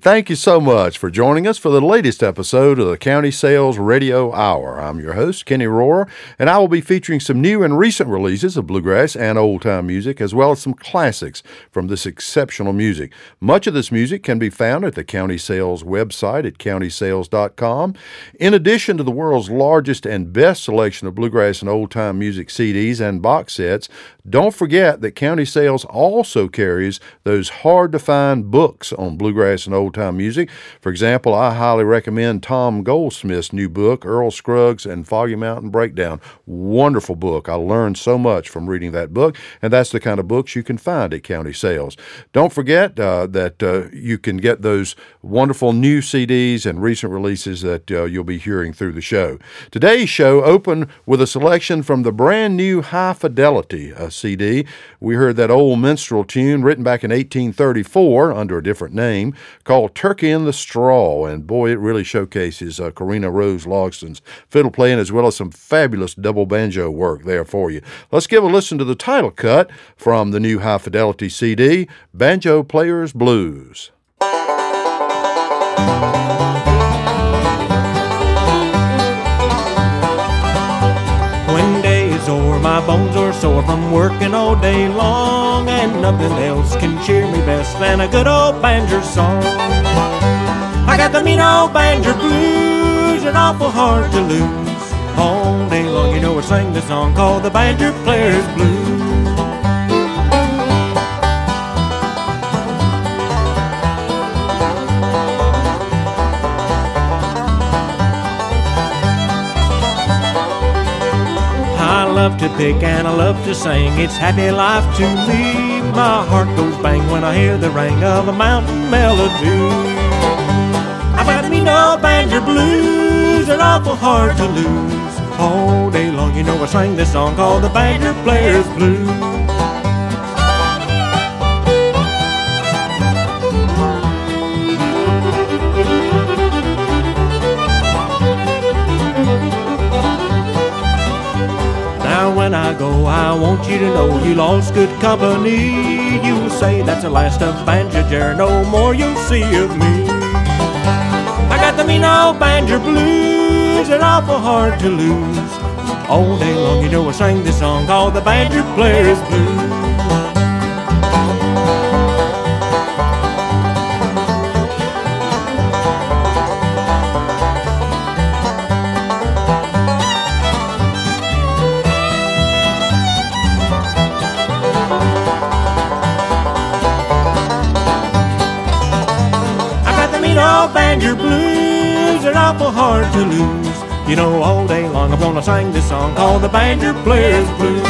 thank you so much for joining us for the latest episode of the County Sales Radio Hour. I'm your host, Kinney Rorrer, and I will be featuring some new and recent releases of bluegrass and old time music, as well as some classics from this exceptional music. Much of this music can be found at the County Sales website at countysales.com. In addition to the world's largest and best selection of bluegrass and old time music CDs and box sets, don't forget that County Sales also carries those hard to find books on bluegrass and old time music. For example, I highly recommend Tom Goldsmith's new book, Earl Scruggs and Foggy Mountain Breakdown. Wonderful book. I learned so much from reading that book, and that's the kind of books you can find at County Sales. Don't forget uh, that uh, you can get those wonderful new CDs and recent releases that uh, you'll be hearing through the show. Today's show opened with a selection from the brand new High Fidelity uh, CD. We heard that old minstrel tune written back in 1834 under a different name called Turkey in the Straw. And boy, it really showcases uh, Corrina Rose Logston's fiddle playing as well as some fabulous double banjo work there for you. Let's give a listen to the title cut from the new High Fidelity CD, Banjo Player's Blues. When day is o'er, my bones are sore from working all day long, and nothing else can cheer me best than a good old banjo song. I got the mean old banjo blues, and awful hard to lose. All day long, you know, I sing the song called the Banjo Player's Blues. I love to pick and I love to sing. It's happy life to me. My heart goes bang when I hear the ring of a mountain melody. Me no banjo blues, and awful hard to lose. All day long, you know I sing this song called the Banjo Player's Blues. Now when I go, I want you to know you lost good company. You'll say that's the last of Banjo Jer, no more you'll see of me. Got the mean old banjo blues, and awful hard to lose. All day long, you know I sing this song called the Banjo Player's Blues. I got awful hard to lose. You know, all day long I'm gonna sing this song called the Banjo Player's Blues.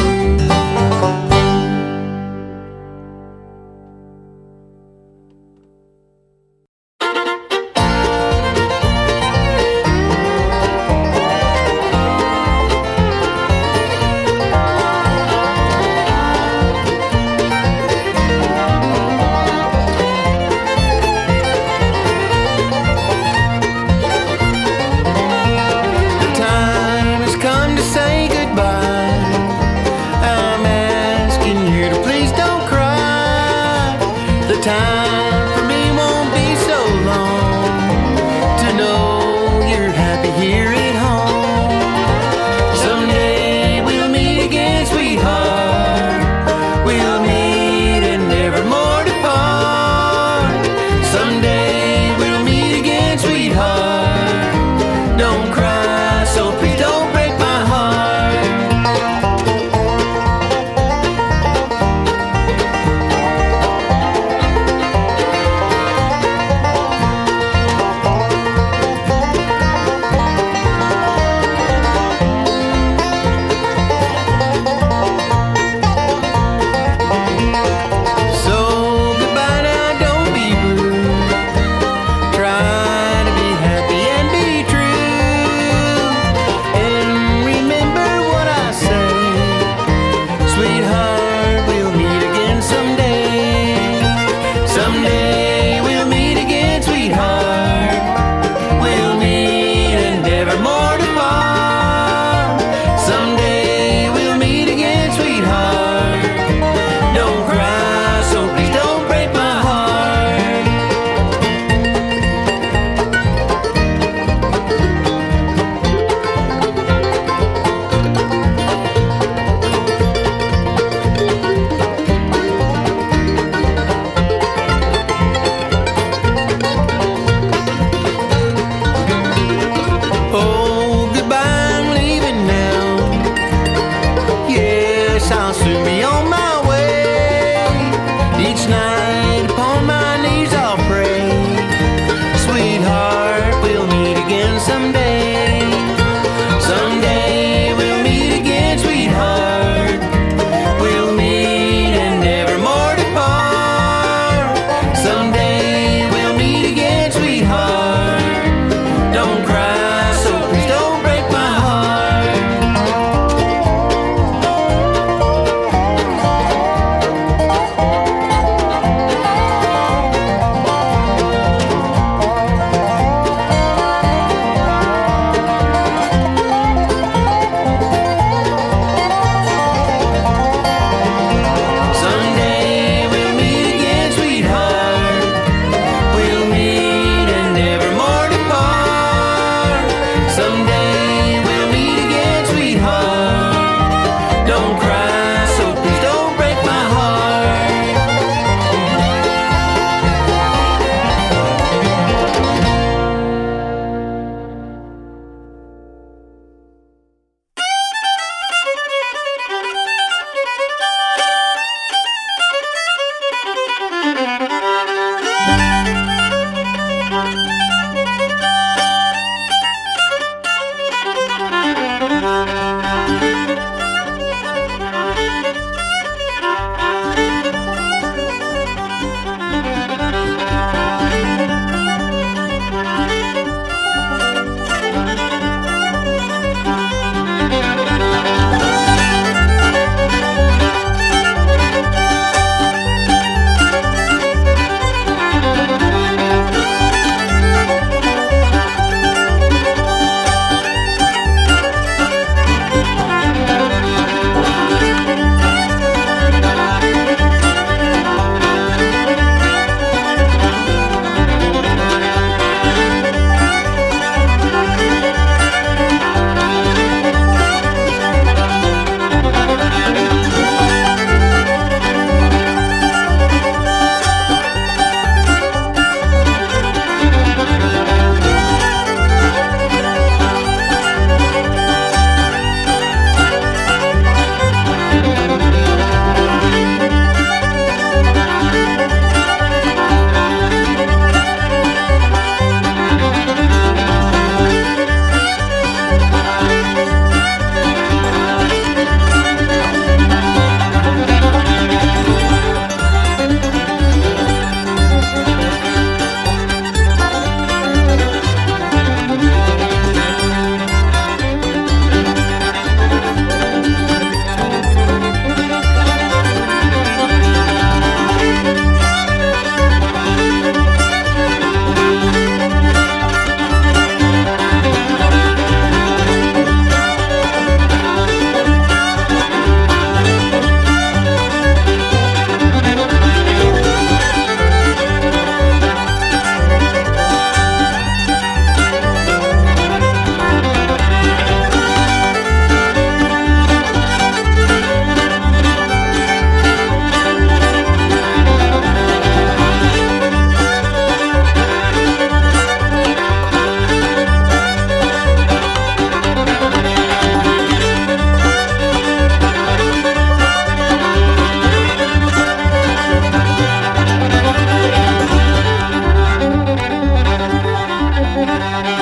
Bye.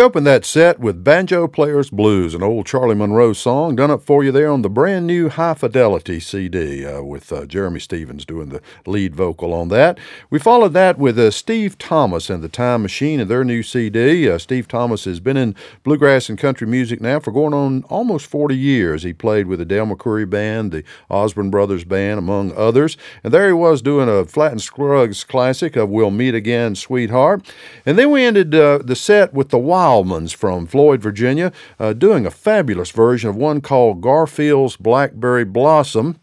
We opened that set with Banjo Player's Blues, an old Charlie Monroe song done up for you there on the brand new High Fidelity CD uh, with uh, Jeremy Stephens doing the lead vocal on that. We followed that with uh, Steve Thomas and the Time Machine and their new CD. Uh, Steve Thomas has been in bluegrass and country music now for going on almost 40 years. He played with the Del McCoury Band, the Osborne Brothers Band, among others. And there he was doing a Flatt and Scruggs classic of We'll Meet Again, Sweetheart. And then we ended uh, the set with the Wildmans from Floyd, Virginia, uh, doing a fabulous version of one called Garfield's Blackberry Blossom.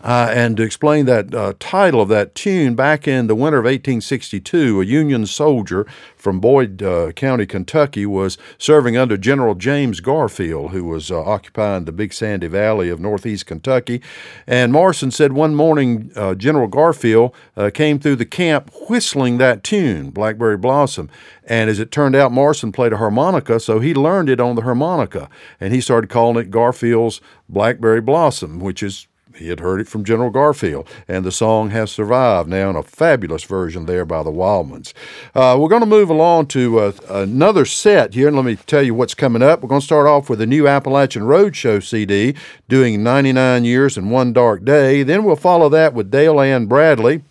Uh, and to explain that uh, title of that tune, back in the winter of 1862, a Union soldier from Boyd uh, County, Kentucky, was serving under General James Garfield, who was uh, occupying the Big Sandy Valley of northeast Kentucky. And Morrison said one morning uh, General Garfield uh, came through the camp whistling that tune, Blackberry Blossom. And as it turned out, Morrison played a harmonica, so he learned it on the harmonica. And he started calling it Garfield's Blackberry Blossom, which is he had heard it from General Garfield, and the song has survived now in a fabulous version there by the Wildmans. Uh, we're going to move along to uh, another set here, and let me tell you what's coming up. We're going to start off with a new Appalachian Roadshow CD, doing 99 Years and One Dark Day. Then we'll follow that with Dale Ann Bradley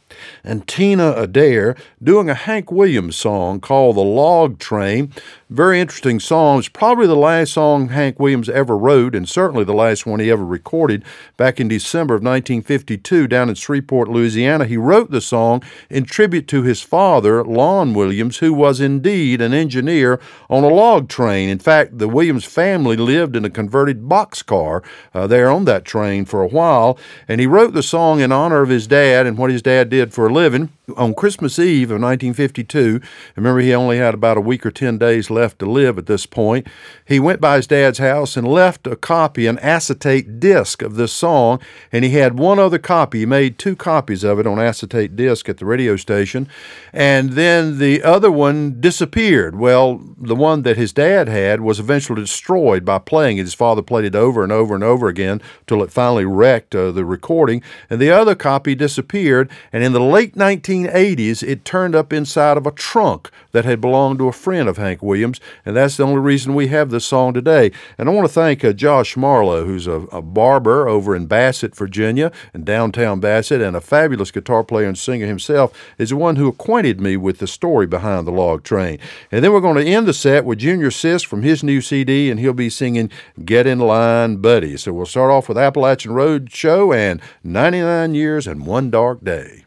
and Tina Adair doing a Hank Williams song called The Log Train. Very interesting song. It's probably the last song Hank Williams ever wrote, and certainly the last one he ever recorded back in December of 1952 down in Shreveport, Louisiana. He wrote the song in tribute to his father, Lon Williams, who was indeed an engineer on a log train. In fact, the Williams family lived in a converted boxcar uh, there on that train for a while, and he wrote the song in honor of his dad and what his dad did for a living. On Christmas Eve of 1952, remember he only had about a week or 10 days left to live at this point, he went by his dad's house and left a copy, an acetate disc of this song, and he had one other copy. He made two copies of it on acetate disc at the radio station, and then the other one disappeared. Well, the one that his dad had was eventually destroyed by playing it. His father played it over and over and over again till it finally wrecked uh, the recording, and the other copy disappeared, and in the late 1980s, it turned up inside of a trunk that had belonged to a friend of Hank Williams, and that's the only reason we have this song today. And I want to thank uh, Josh Marlowe, who's a, a, barber over in Bassett, Virginia, in downtown Bassett, and a fabulous guitar player and singer himself, is the one who acquainted me with the story behind the log train. And then we're going to end the set with Junior Sisk from his new CD, and he'll be singing Get in Line, Buddy. So we'll start off with Appalachian Road Show and 99 Years and One Dark Day.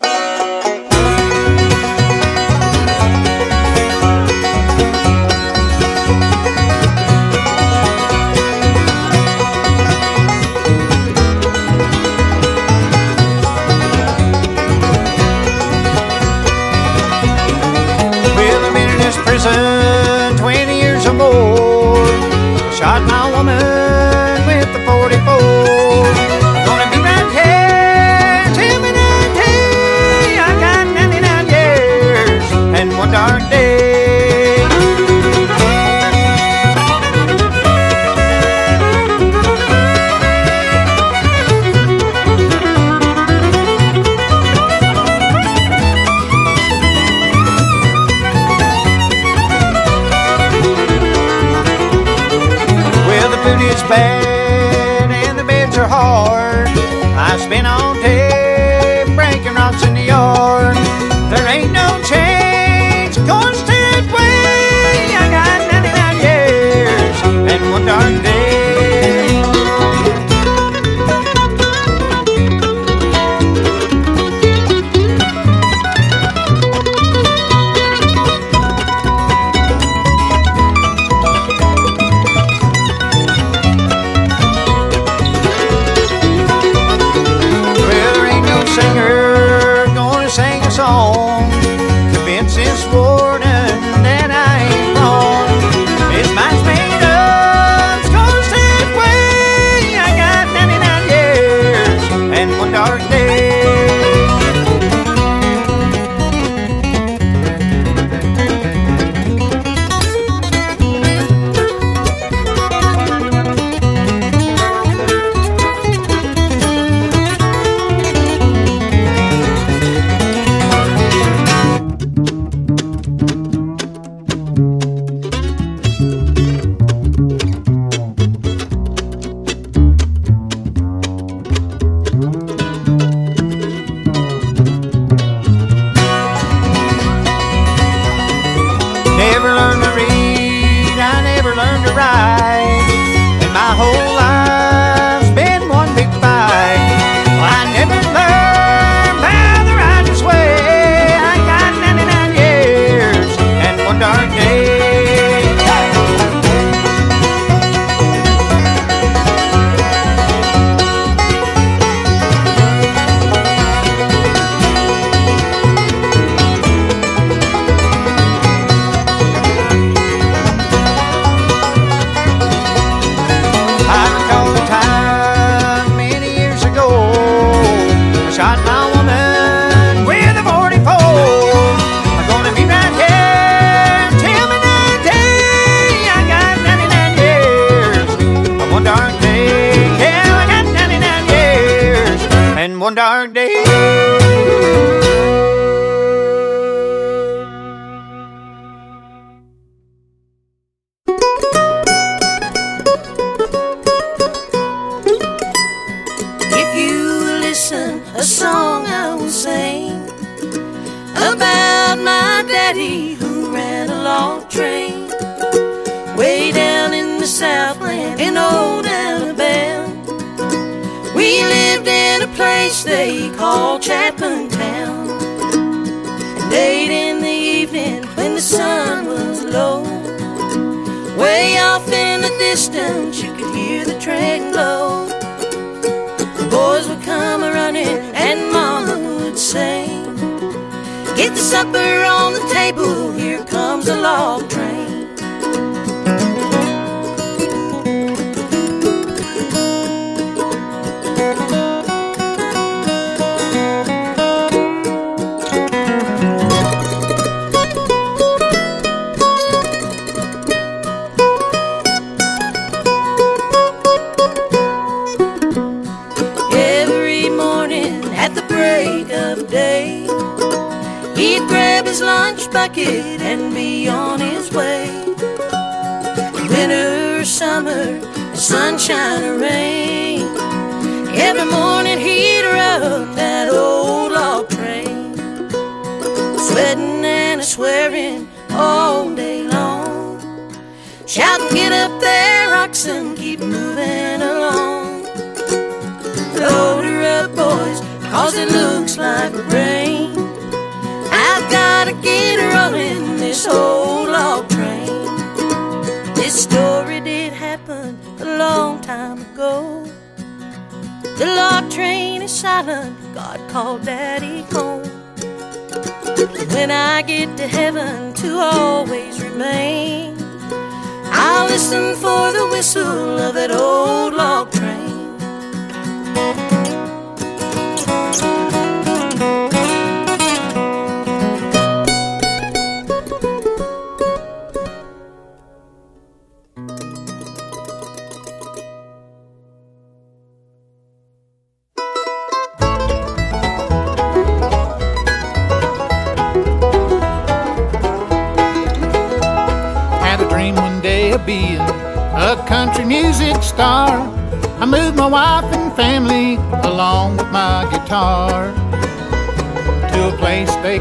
Train way down in the Southland in old Alabama. We lived in a place they call Chapman Town. And late in the evening when the sun was low, way off in the distance you could hear the train blow. The boys would come a running and mama would say, Get the supper on the table, here comes a log train. Bucket and be on his way. Winter, summer, sunshine or rain, every morning he'd run that old log train, sweating and swearing all day long, shouting, "Get up there, oxen, keep moving along." Load her up, boys, cause it looks like rain. Gotta get rolling this old log train. This story did happen a long time ago. The log train is silent, God called daddy home. When I get to heaven to always remain, I'll listen for the whistle of that old log train.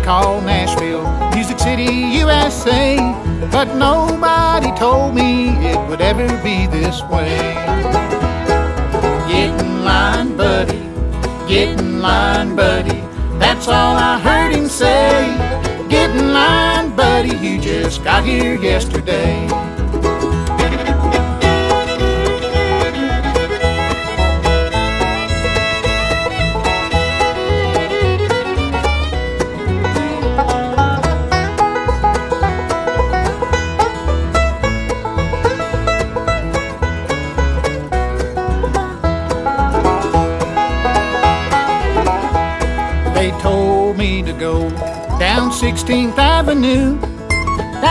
Call Nashville, Music City, USA. But nobody told me it would ever be this way. Get in line, buddy. Get in line, buddy. That's all I heard him say. Get in line, buddy. You just got here yesterday.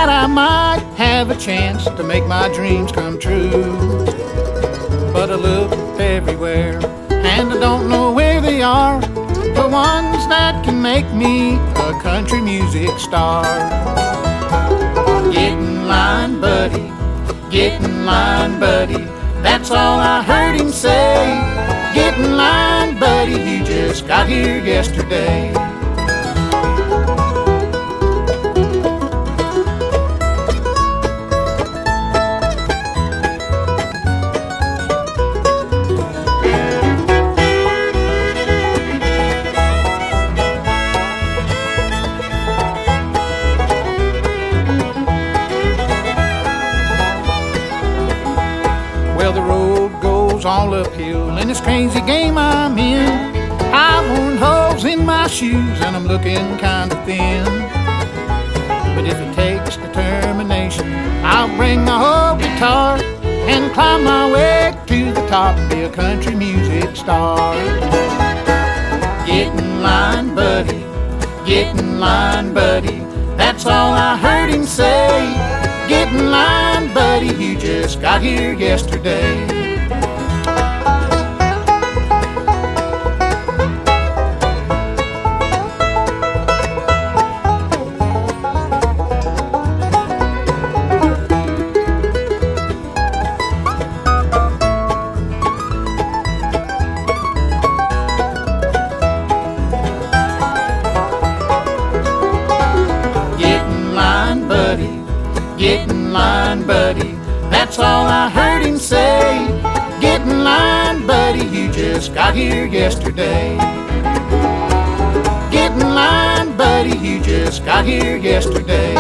That I might have a chance to make my dreams come true. But I look everywhere, and I don't know where they are. The ones that can make me a country music star. Get in line, buddy. Get in line, buddy. That's all I heard him say. Get in line, buddy. You just got here yesterday. Uphill in this crazy game I'm in. I've worn holes in my shoes and I'm looking kinda thin. But if it takes determination, I'll bring my whole guitar and climb my way to the top and be a country music star. Get in line, buddy. Get in line, buddy. That's all I heard him say. Get in line, buddy. You just got here yesterday. Here yesterday. Get in line, buddy. You just got here yesterday.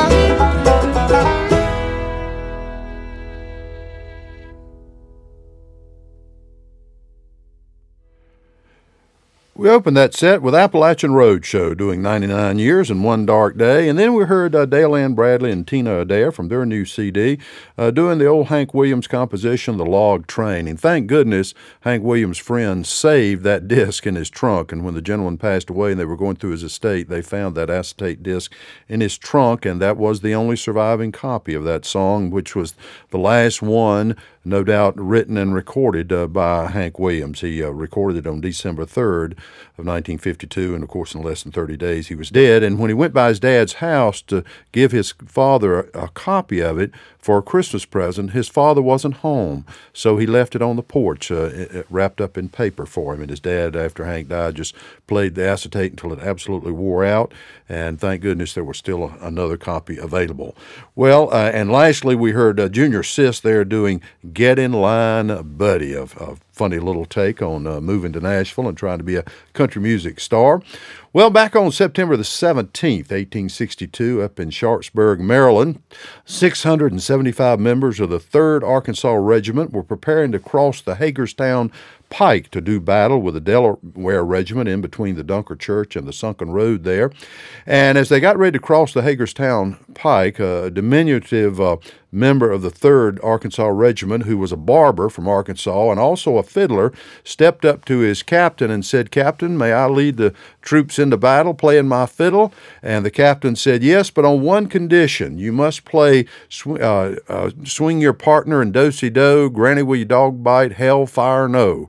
We opened that set with Appalachian Road Show doing 99 years in one dark day, and then we heard uh, Dale Ann Bradley and Tina Adair from their new CD uh, doing the old Hank Williams composition, The Log Train. And thank goodness Hank Williams' friends saved that disc in his trunk. And when the gentleman passed away and they were going through his estate, they found that acetate disc in his trunk, and that was the only surviving copy of that song, which was the last one no doubt written and recorded uh, by Hank Williams. He uh, recorded it on December 3rd of 1952, and of course, in less than 30 days, he was dead. And when he went by his dad's house to give his father a, a copy of it for a Christmas present, his father wasn't home, so he left it on the porch, uh, it- it wrapped up in paper for him. And his dad, after Hank died, just played the acetate until it absolutely wore out. And thank goodness there was still a, another copy available. Well, uh, and lastly, we heard uh, Junior Sisk there doing "Get in Line, Buddy," of, a funny little take on uh, moving to Nashville and trying to be a country music star. Well, back on September the 17th, 1862, up in Sharpsburg, Maryland, 675 members of the 3rd Arkansas Regiment were preparing to cross the Hagerstown Pike to do battle with the Delaware Regiment in between the Dunker Church and the sunken road there. And as they got ready to cross the Hagerstown Pike, a diminutive uh, member of the 3rd Arkansas Regiment, who was a barber from Arkansas and also a fiddler, stepped up to his captain and said, Captain, may I lead the troops into battle playing my fiddle? And the captain said, Yes, but on one condition. You must play sw- uh, uh, Swing Your Partner and Do-Si Do, Granny Will You Dog Bite, Hell Fire No.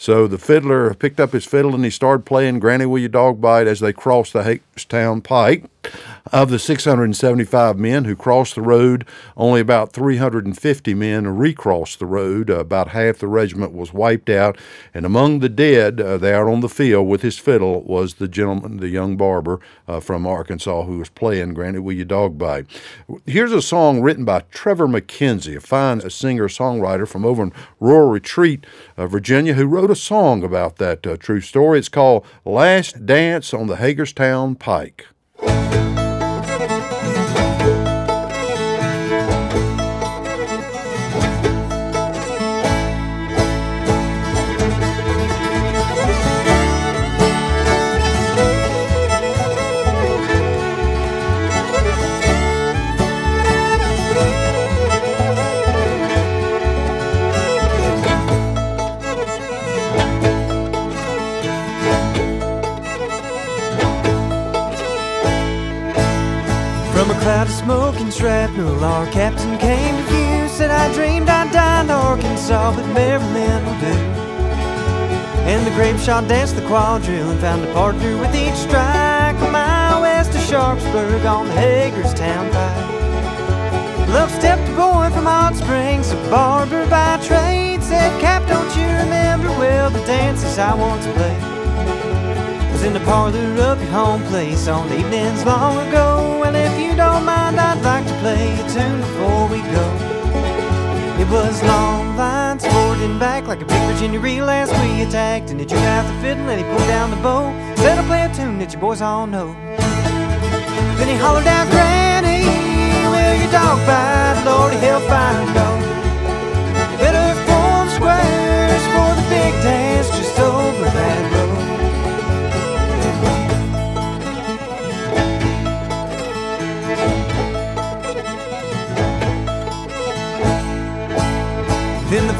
So the fiddler picked up his fiddle and he started playing Granny Will You Dog Bite as they crossed the Hagerstown Pike. Of the 675 men who crossed the road, only about 350 men recrossed the road. About half the regiment was wiped out, and among the dead uh, there on the field with his fiddle was the gentleman, the young barber uh, from Arkansas, who was playing "Granny Will You Dog Bite." Here's a song written by Trevor McKenzie, a fine singer-songwriter from over in Rural Retreat, uh, Virginia, who wrote a song about that uh, true story. It's called "Last Dance on the Hagerstown Pike." Shrapnel, our captain came to view. Said I dreamed I'd die in Arkansas, but Maryland will do. And the grape shot danced the quadrille and found a partner with each strike. A mile west of Sharpsburg on the Hagerstown Pike. Love stepped a boy from Hot Springs, a barber by trade. Said, Cap, don't you remember well the dances I once played? was in the parlor of home place on evenings long ago. Well, if you don't mind, I'd like to play a tune before we go. It was long lines forward and back like a big Virginia reel as we attacked. And he drew out the fiddle and he pulled down the bow. Said I'll play a tune that you boys all know. Then he hollered out, Granny, will your dog bite? Lordy, hellfire no. Better form squares for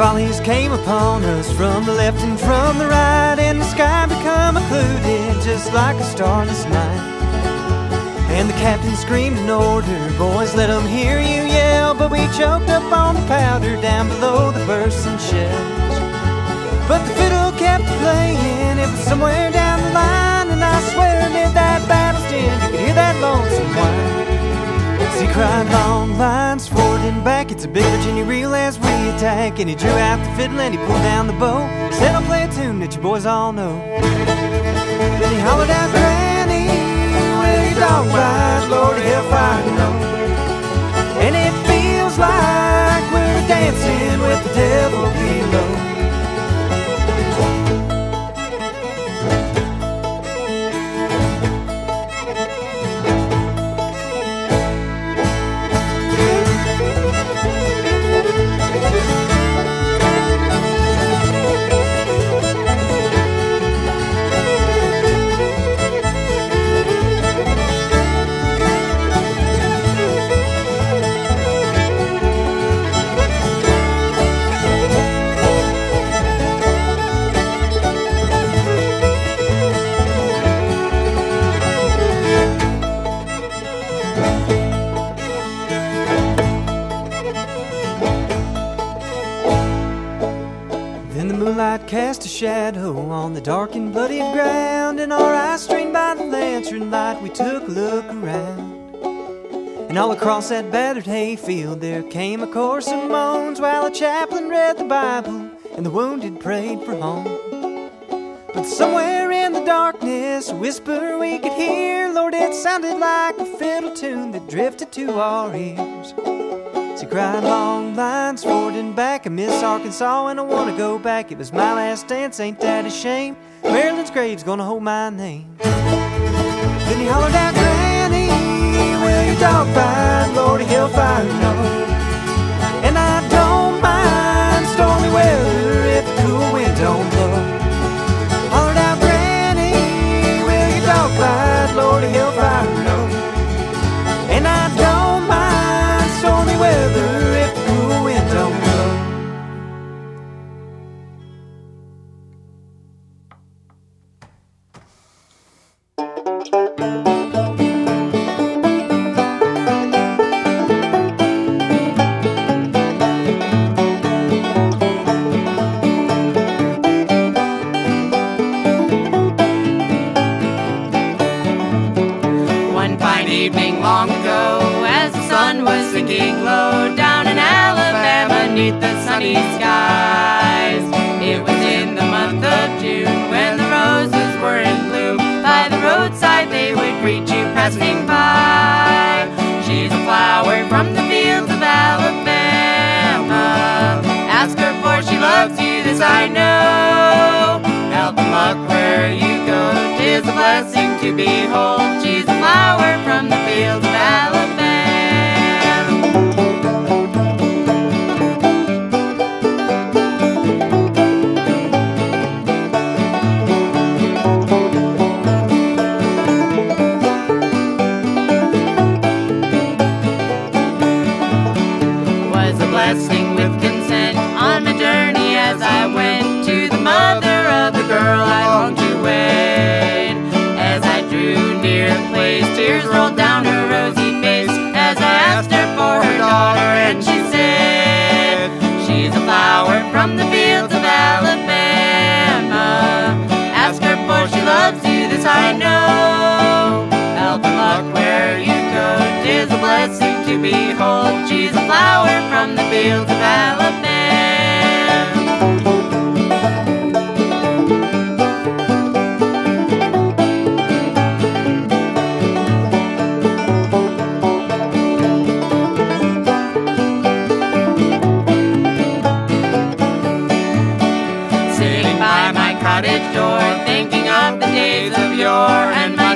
volleys came upon us from the left and from the right, and the sky become occluded just like a starless night. And the captain screamed an order, boys, let 'em hear you yell. But we choked up on the powder down below the bursting shells. But the fiddle kept playing, it was somewhere down the line, and I swear amid that battle's din, you could hear that lonesome whine. He cried long lines forward and back, it's a big Virginia reel as we attack. And he drew out the fiddle and he pulled down the bow. Said, I'll play a tune that you boys all know. Then he hollered out, across that battered hayfield there came a chorus of moans while a chaplain read the Bible and the wounded prayed for home. But somewhere in the darkness, a whisper we could hear, Lord, it sounded like a fiddle tune that drifted to our ears. She cried long lines forward and back. I miss Arkansas and I wanna go back. It was my last dance, ain't that a shame? Maryland's grave's gonna hold my name. Then he hollered out, will your dog bite? Lordy, hellfire, no. And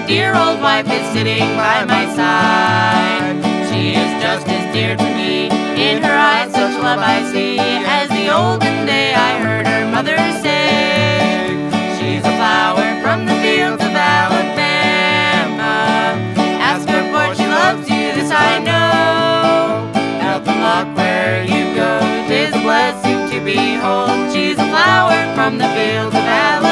dear old wife is sitting by my side. She is just as dear to me, in her eyes such love I see, as the olden day I heard her mother say. She's a flower from the fields of Alabama. Ask her for she loves you, this I know. Help and luck where you go, 'tis a blessing to behold. She's a flower from the fields of Alabama.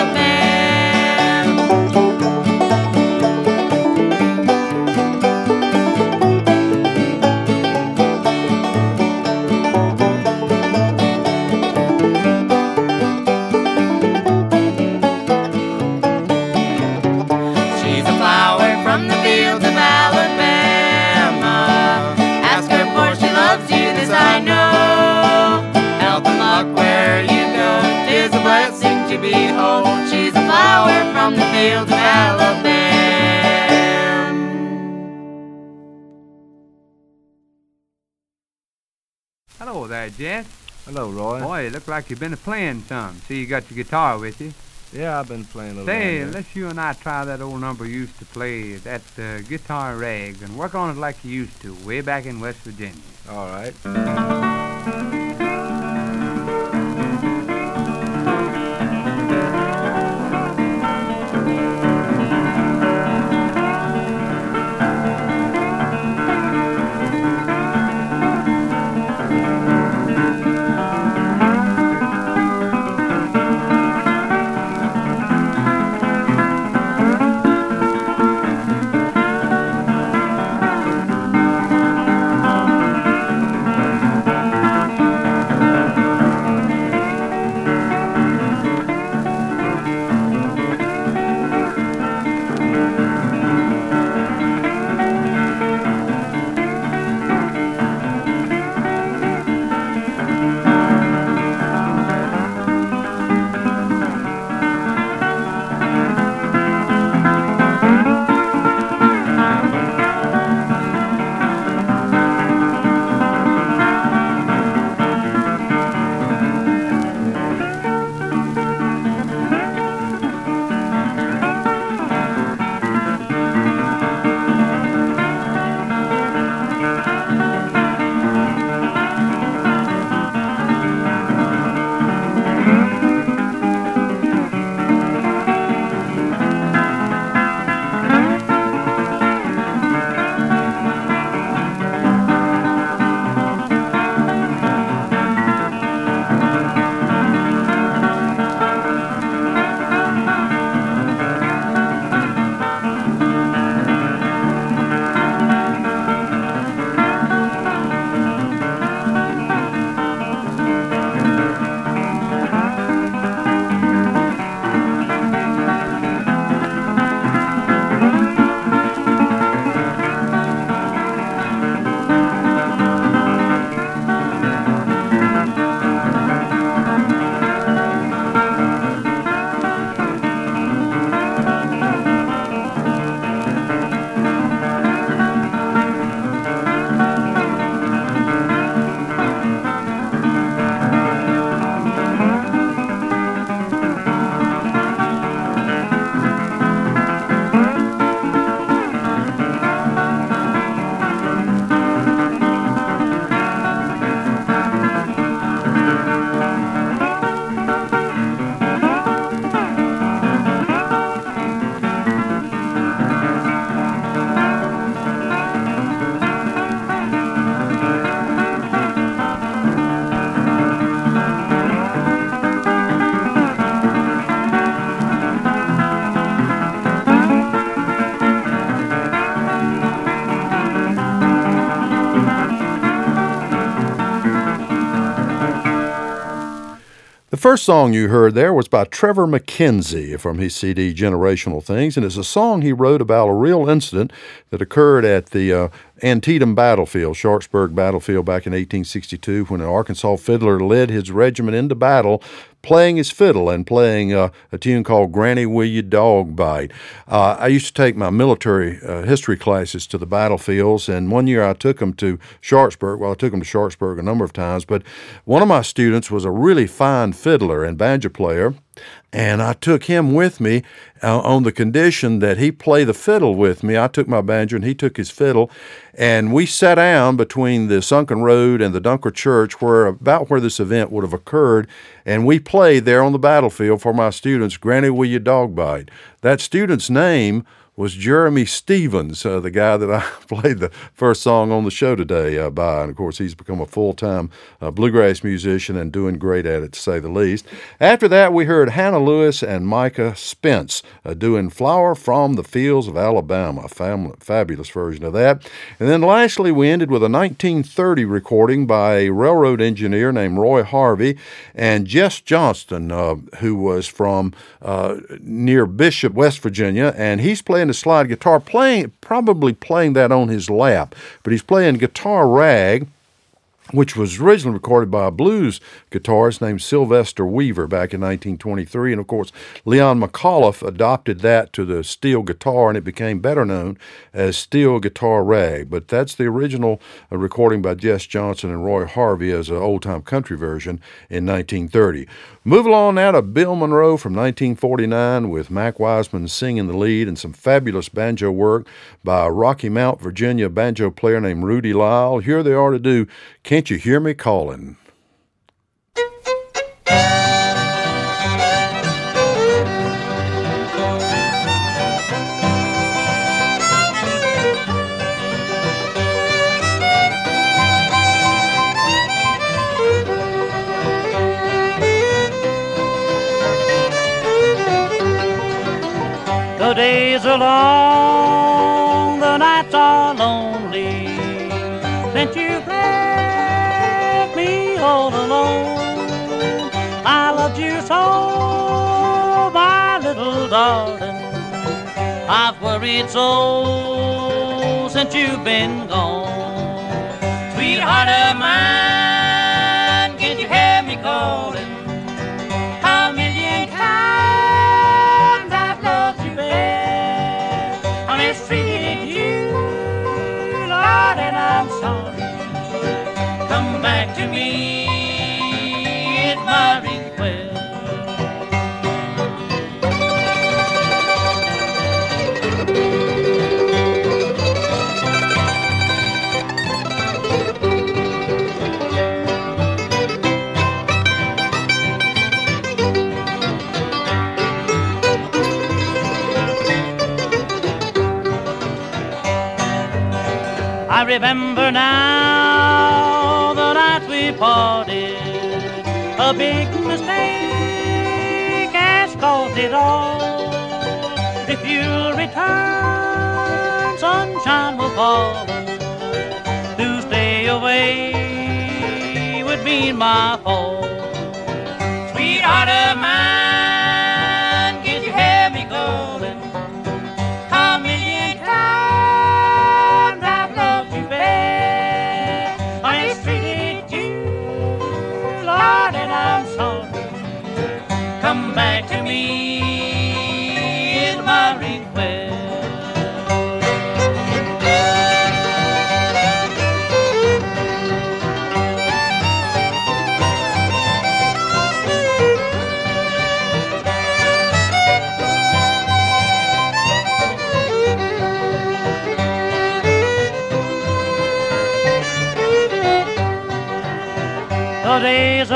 From of Alabama. Hello there, Jess. Hello, Roy. Boy, you look like you've been playing some. See, you got your guitar with you. Yeah, I've been playing a little. Say, around let's you and I try that old number you used to play, that uh, guitar rag, and work on it like you used to, way back in West Virginia. All right. First song you heard there was by Trevor McKenzie from his CD Generational Things, and it's a song he wrote about a real incident that occurred at the uh, Antietam battlefield, Sharpsburg battlefield, back in 1862, when an Arkansas fiddler led his regiment into battle playing his fiddle and playing uh, a tune called Granny Will You Dog Bite. Uh, I used to take my military uh, history classes to the battlefields, and one year I took them to Sharpsburg. Well, I took them to Sharpsburg a number of times, but one of my students was a really fine fiddler and banjo player. And I took him with me uh, on the condition that he play the fiddle with me. I took my banjo and he took his fiddle, and we sat down between the Sunken Road and the Dunker Church, where about where this event would have occurred, and we played there on the battlefield for my students. Granny, will you dog bite? That student's name was Jeremy Stephens, uh, the guy that I played the first song on the show today uh, by. And of course, he's become a full time uh, bluegrass musician and doing great at it, to say the least. After that, we heard Hannah Lewis and Micah Spence uh, doing Flower from the Fields of Alabama, a fam- fabulous version of that. And then lastly, we ended with a 1930 recording by a railroad engineer named Roy Harvey and Jess Johnston, uh, who was from uh, near Bishop, West Virginia, and he's playing the slide guitar, playing probably playing that on his lap, but he's playing guitar rag which was originally recorded by a blues guitarist named Sylvester Weaver back in 1923. And of course, Leon McAuliffe adopted that to the steel guitar, and it became better known as steel guitar rag. But that's the original uh, recording by Jess Johnson and Roy Harvey as an old time country version in 1930. Move along now to Bill Monroe from 1949 with Mac Wiseman singing the lead and some fabulous banjo work by a Rocky Mount, Virginia banjo player named Rudy Lyle. Here they are to do Can't You Hear Me Calling? I've worried so since you've been gone. Sweetheart of mine, can't you hear me calling? Times I've loved you best. I mistreated you, Lord, and I'm sorry. Come back to me, remember now the night we parted. A big mistake has caused it all. If you'll return, sunshine will fall. To stay away would mean my fall.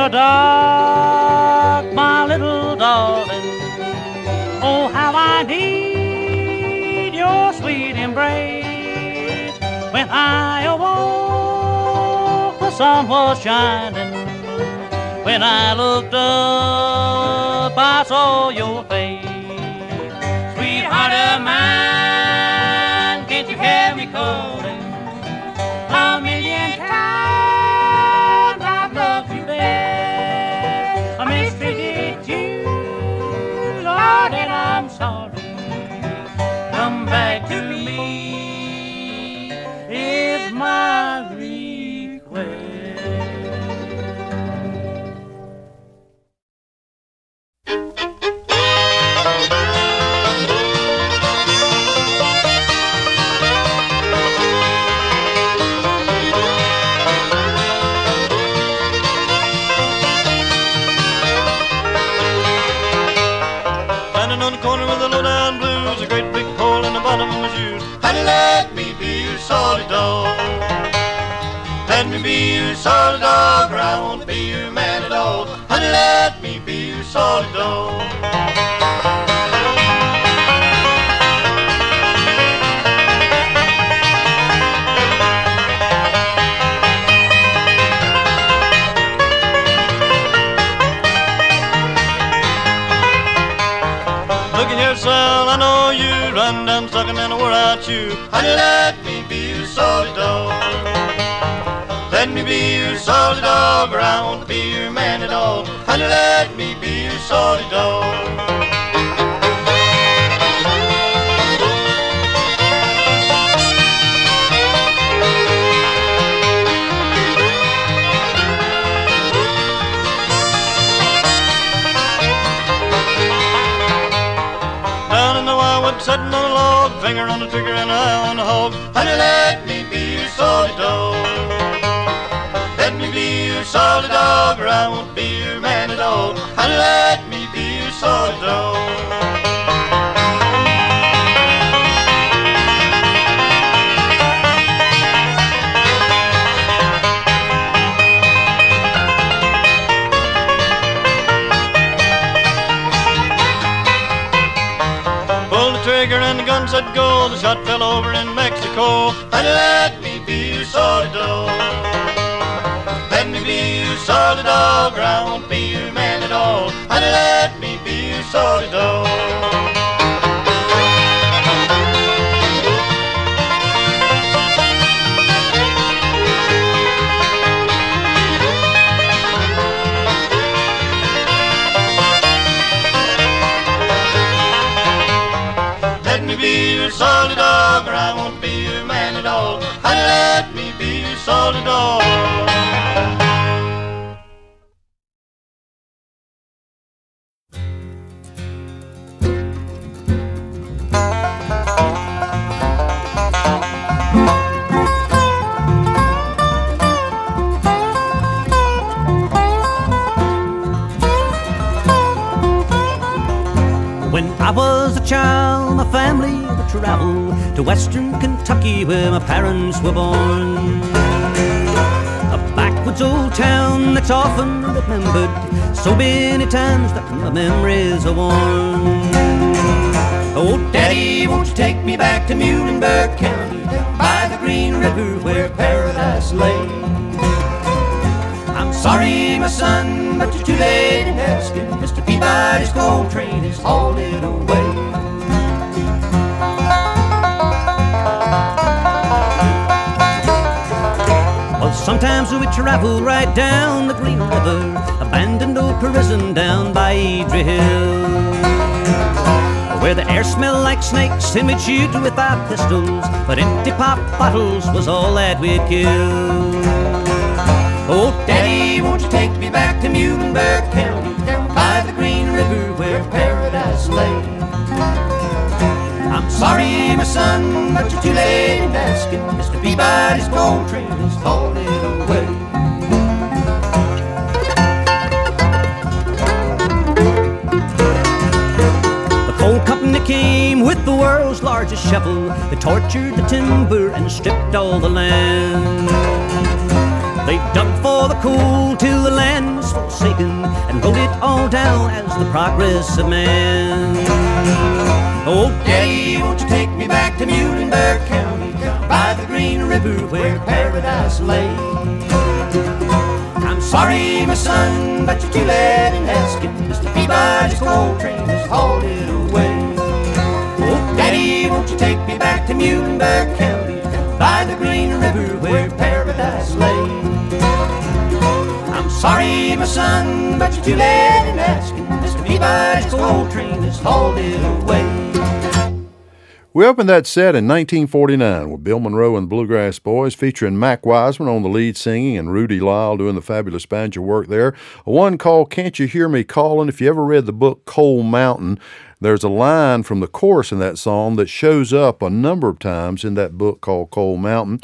Dark, my little darling. Oh, how I need your sweet embrace. When I awoke, the sun was shining. When I looked up, I saw your face. solid dog, or I won't be your man at all. Honey, let me be your solid dog. Look here, yourself, I know you run down sucking and wore out you. Honey, Let be your solid dog, or I won't be your man at all. Honey, let me be your solid dog. Sitting on a log, finger on the trigger and eye on the hog. Honey, let me be your solid dog. Dog, I won't be your man at all. Honey, let me be your solid the trigger and the gun said go. The shot fell over in Mexico. Honey, solid dog, or I won't be your man at all. Honey, let me be your solid dog. Solid dog, or I won't be your man at all. Honey, let me be your solid dog. Child, my family would travel to western Kentucky where my parents were born. A backwoods old town that's often remembered so many times that my memories are worn. Oh, Daddy, won't you take me back to Muhlenberg County, down by the Green River where paradise lay? Sorry, my son, but you're too late in asking. Mr. Peabody's gold train is hauled it away. Well, sometimes we travel right down the Green River, abandoned old prison down by Adrie Hill. Where the air smelled like snakes and we'd shoot with our pistols, but empty pop bottles was all that we'd kill. Oh, Daddy, won't you take me back to Muhlenberg County, down by the Green River where paradise lay? I'm sorry, my son, but you're too late in asking. Mr. Peabody's gold train hauled it away. The coal company came with the world's largest shovel. They tortured the timber and stripped all the land. They dug for the coal till the land was forsaken and wrote it all down as the progress of man. Oh, Daddy, won't you take me back to Muhlenberg County, by the Green River where paradise lay? I'm sorry, my son, but you're too late in asking. Mr. Peabody's coal train has hauled it away. Oh, Daddy, won't you take me back to Muhlenberg County, by the Green River where paradise lay? I'm sorry, my son, but you're too late in asking. Mr. Peabody's coal train has hauled it away. We opened that set in 1949 with Bill Monroe and the Bluegrass Boys, featuring Mac Wiseman on the lead singing and Rudy Lyle doing the fabulous banjo work there. A one called Can't You Hear Me Calling? If you ever read the book Coal Mountain, there's a line from the chorus in that song that shows up a number of times in that book called Coal Mountain.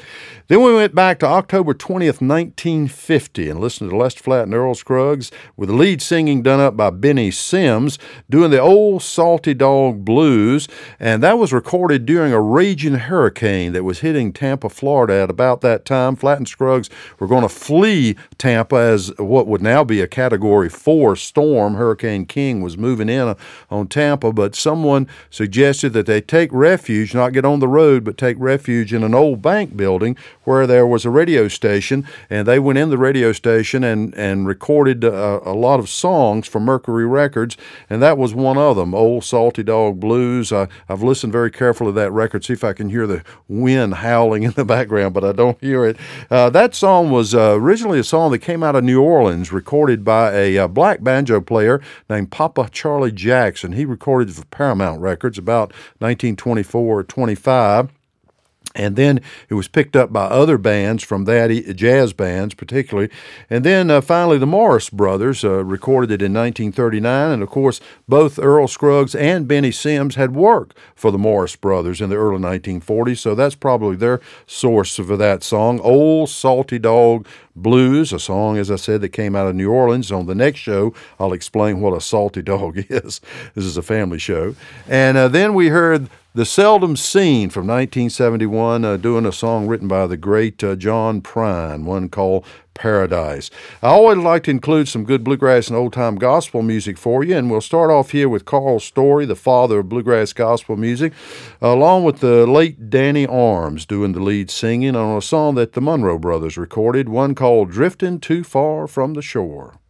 Then we went back to October 20th, 1950, and listened to Lester Flatt and Earl Scruggs with the lead singing done up by Benny Sims, doing the old Salty Dog Blues, and that was recorded during a raging hurricane that was hitting Tampa, Florida at about that time. Flatt and Scruggs were going to flee Tampa as what would now be a Category 4 storm. Hurricane King was moving in uh, on Tampa, but someone suggested that they take refuge, not get on the road, but take refuge in an old bank building where there was a radio station, and they went in the radio station and and recorded uh, a lot of songs for Mercury Records, and that was one of them, Old Salty Dog Blues. I, I've listened very carefully to that record, see if I can hear the wind howling in the background, but I don't hear it. Uh, that song was uh, originally a song that came out of New Orleans, recorded by a uh, black banjo player named Papa Charlie Jackson. He recorded for Paramount Records about 1924 or 25. And then it was picked up by other bands from that, jazz bands particularly. And then uh, finally, the Morris Brothers uh, recorded it in 1939. And of course, both Earl Scruggs and Benny Sims had worked for the Morris Brothers in the early 1940s. So that's probably their source for that song, Old Salty Dog Blues, a song, as I said, that came out of New Orleans. On the next show, I'll explain what a salty dog is. This is a family show. And uh, then we heard the Seldom Scene from 1971, uh, doing a song written by the great uh, John Prine, one called Paradise. I always like to include some good bluegrass and old time gospel music for you, and we'll start off here with Carl Story, the father of bluegrass gospel music, along with the late Danny Arms doing the lead singing on a song that the Monroe brothers recorded, one called Drifting Too Far from the Shore.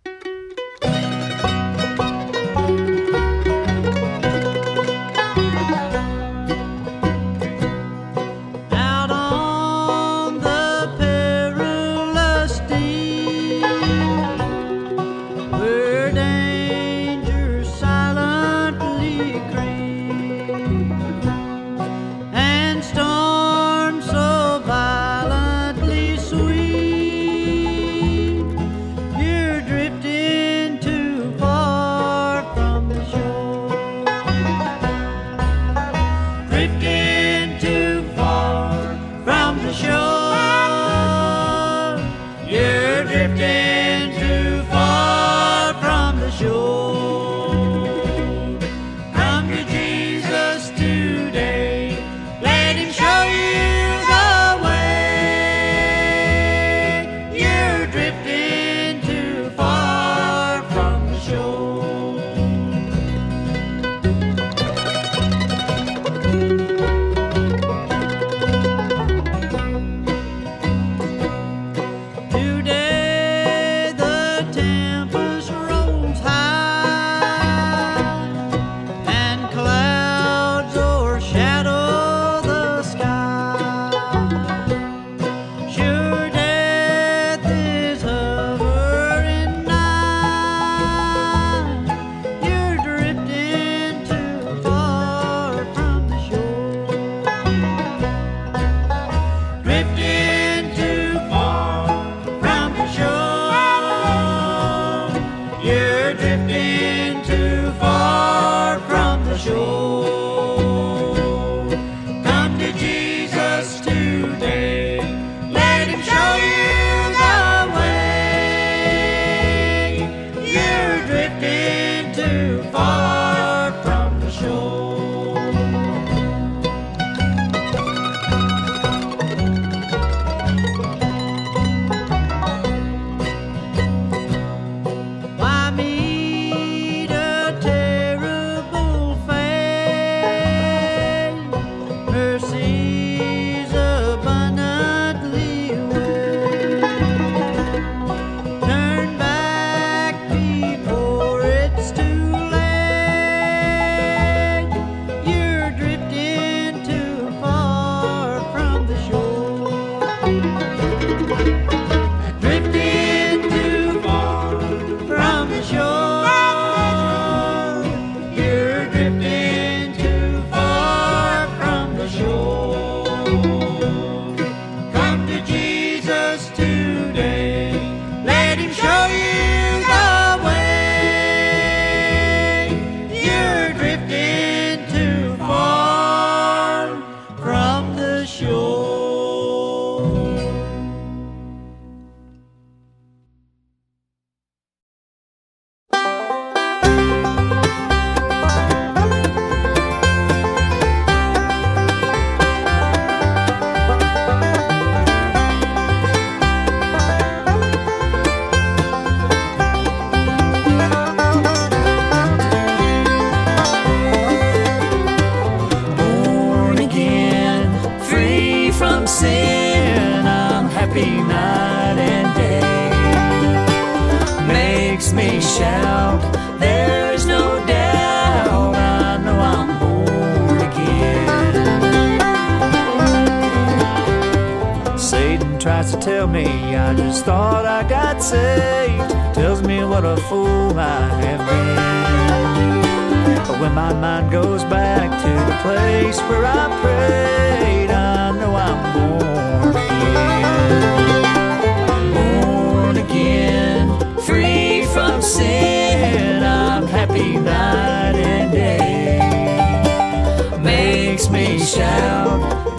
I just thought I got saved. Tells me what a fool I have been. But when my mind goes back to the place where I prayed, I know I'm born again. Born again, free from sin. I'm happy night and day. Makes me shout,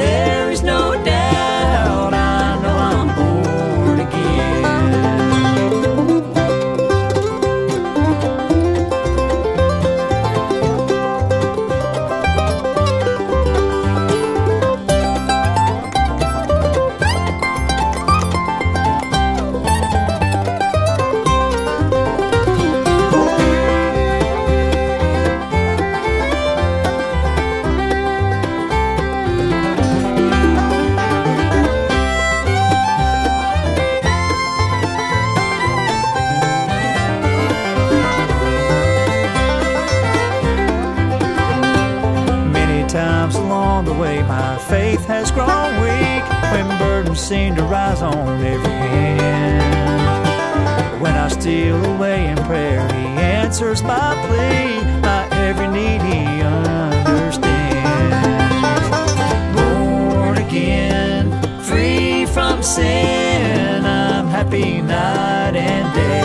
happy night and day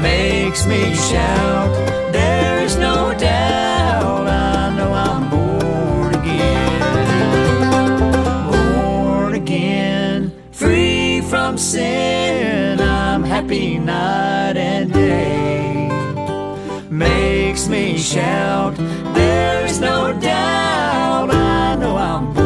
makes me shout. There is no doubt, I know I'm born again. Born again, free from sin. I'm happy night and day. Makes me shout. There is no doubt, I know I'm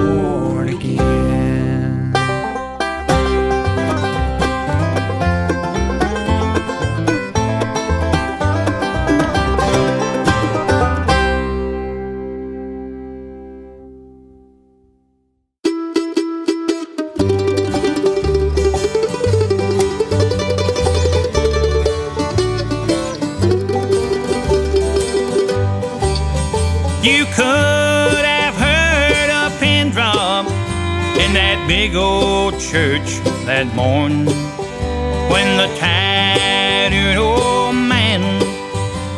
church that morn when the tattered old man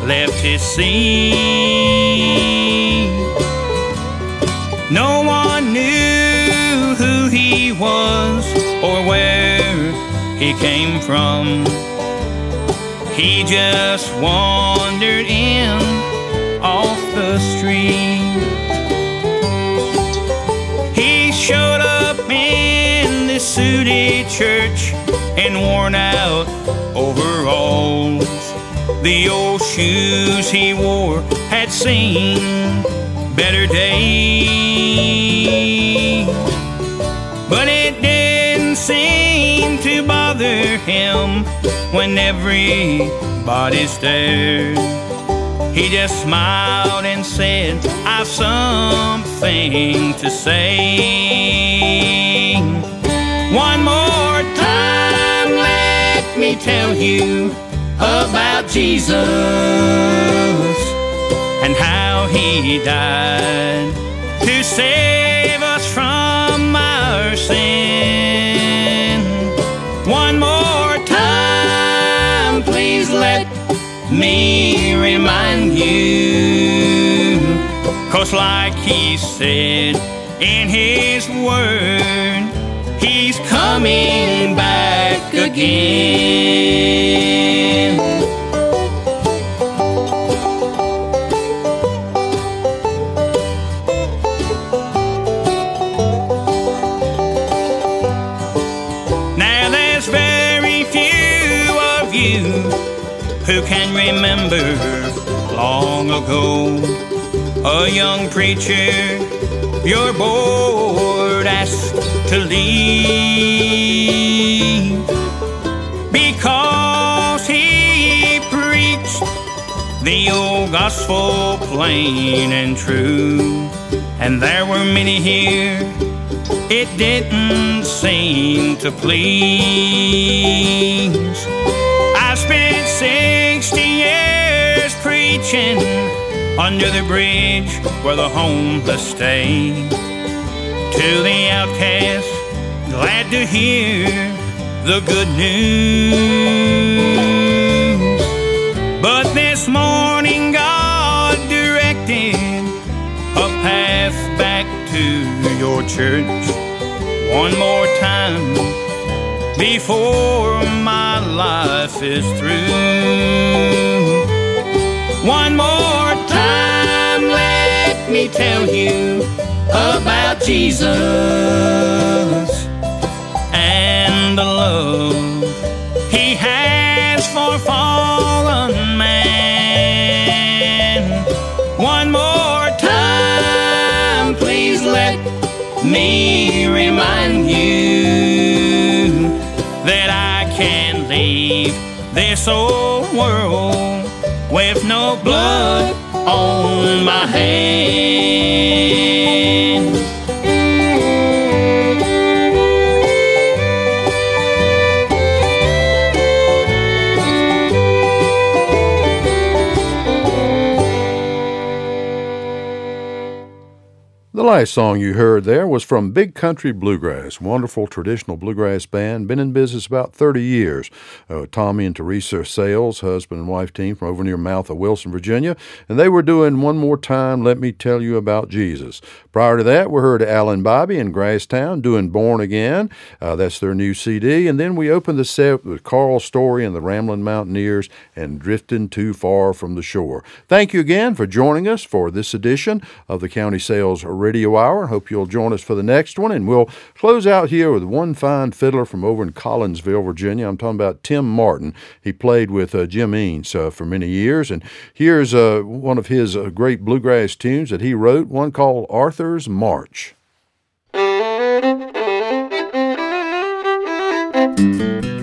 left his seat. No one knew who he was or where he came from. He just wandered in off the street. Church and worn out overalls. The old shoes he wore had seen better days. But it didn't seem to bother him when everybody stared. He just smiled and said, I've something to say. Tell you about Jesus and how he died to save us from our sin. One more time, please let me remind you. Cause, like he said in his word, he's coming back again. Now, there's very few of you who can remember long ago a young preacher your board asked to leave because he preached the old gospel plain and true. And there were many here, it didn't seem to please. I spent 60 years preaching under the bridge where the homeless stay. To the outcast, glad to hear the good news. But this morning, God directed a path back to your church one more time before my life is through. One more me tell you about Jesus and the love he has for fallen man. One more time, please let me remind you that I can leave this old world with no blood my hands. Song you heard there was from Big Country Bluegrass, wonderful traditional bluegrass band, been in business about 30 years. Uh, Tommy and Teresa Sales, husband and wife team from over near mouth of Wilson, Virginia, and they were doing One More Time, Let Me Tell You About Jesus. Prior to that, we heard Alan Bibey in Grasstowne doing Born Again. Uh, that's their new CD. And then we opened the set with Carl Story and the Ramblin' Mountaineers and Drifting Too Far from the Shore. Thank you again for joining us for this edition of the County Sales Radio Hour. Hope you'll join us for the next one. And we'll close out here with one fine fiddler from over in Collinsville, Virginia. I'm talking about Tim Martin. He played with uh, Jim Eanes uh, for many years. And here's uh, one of his uh, great bluegrass tunes that he wrote, one called Arthur's March.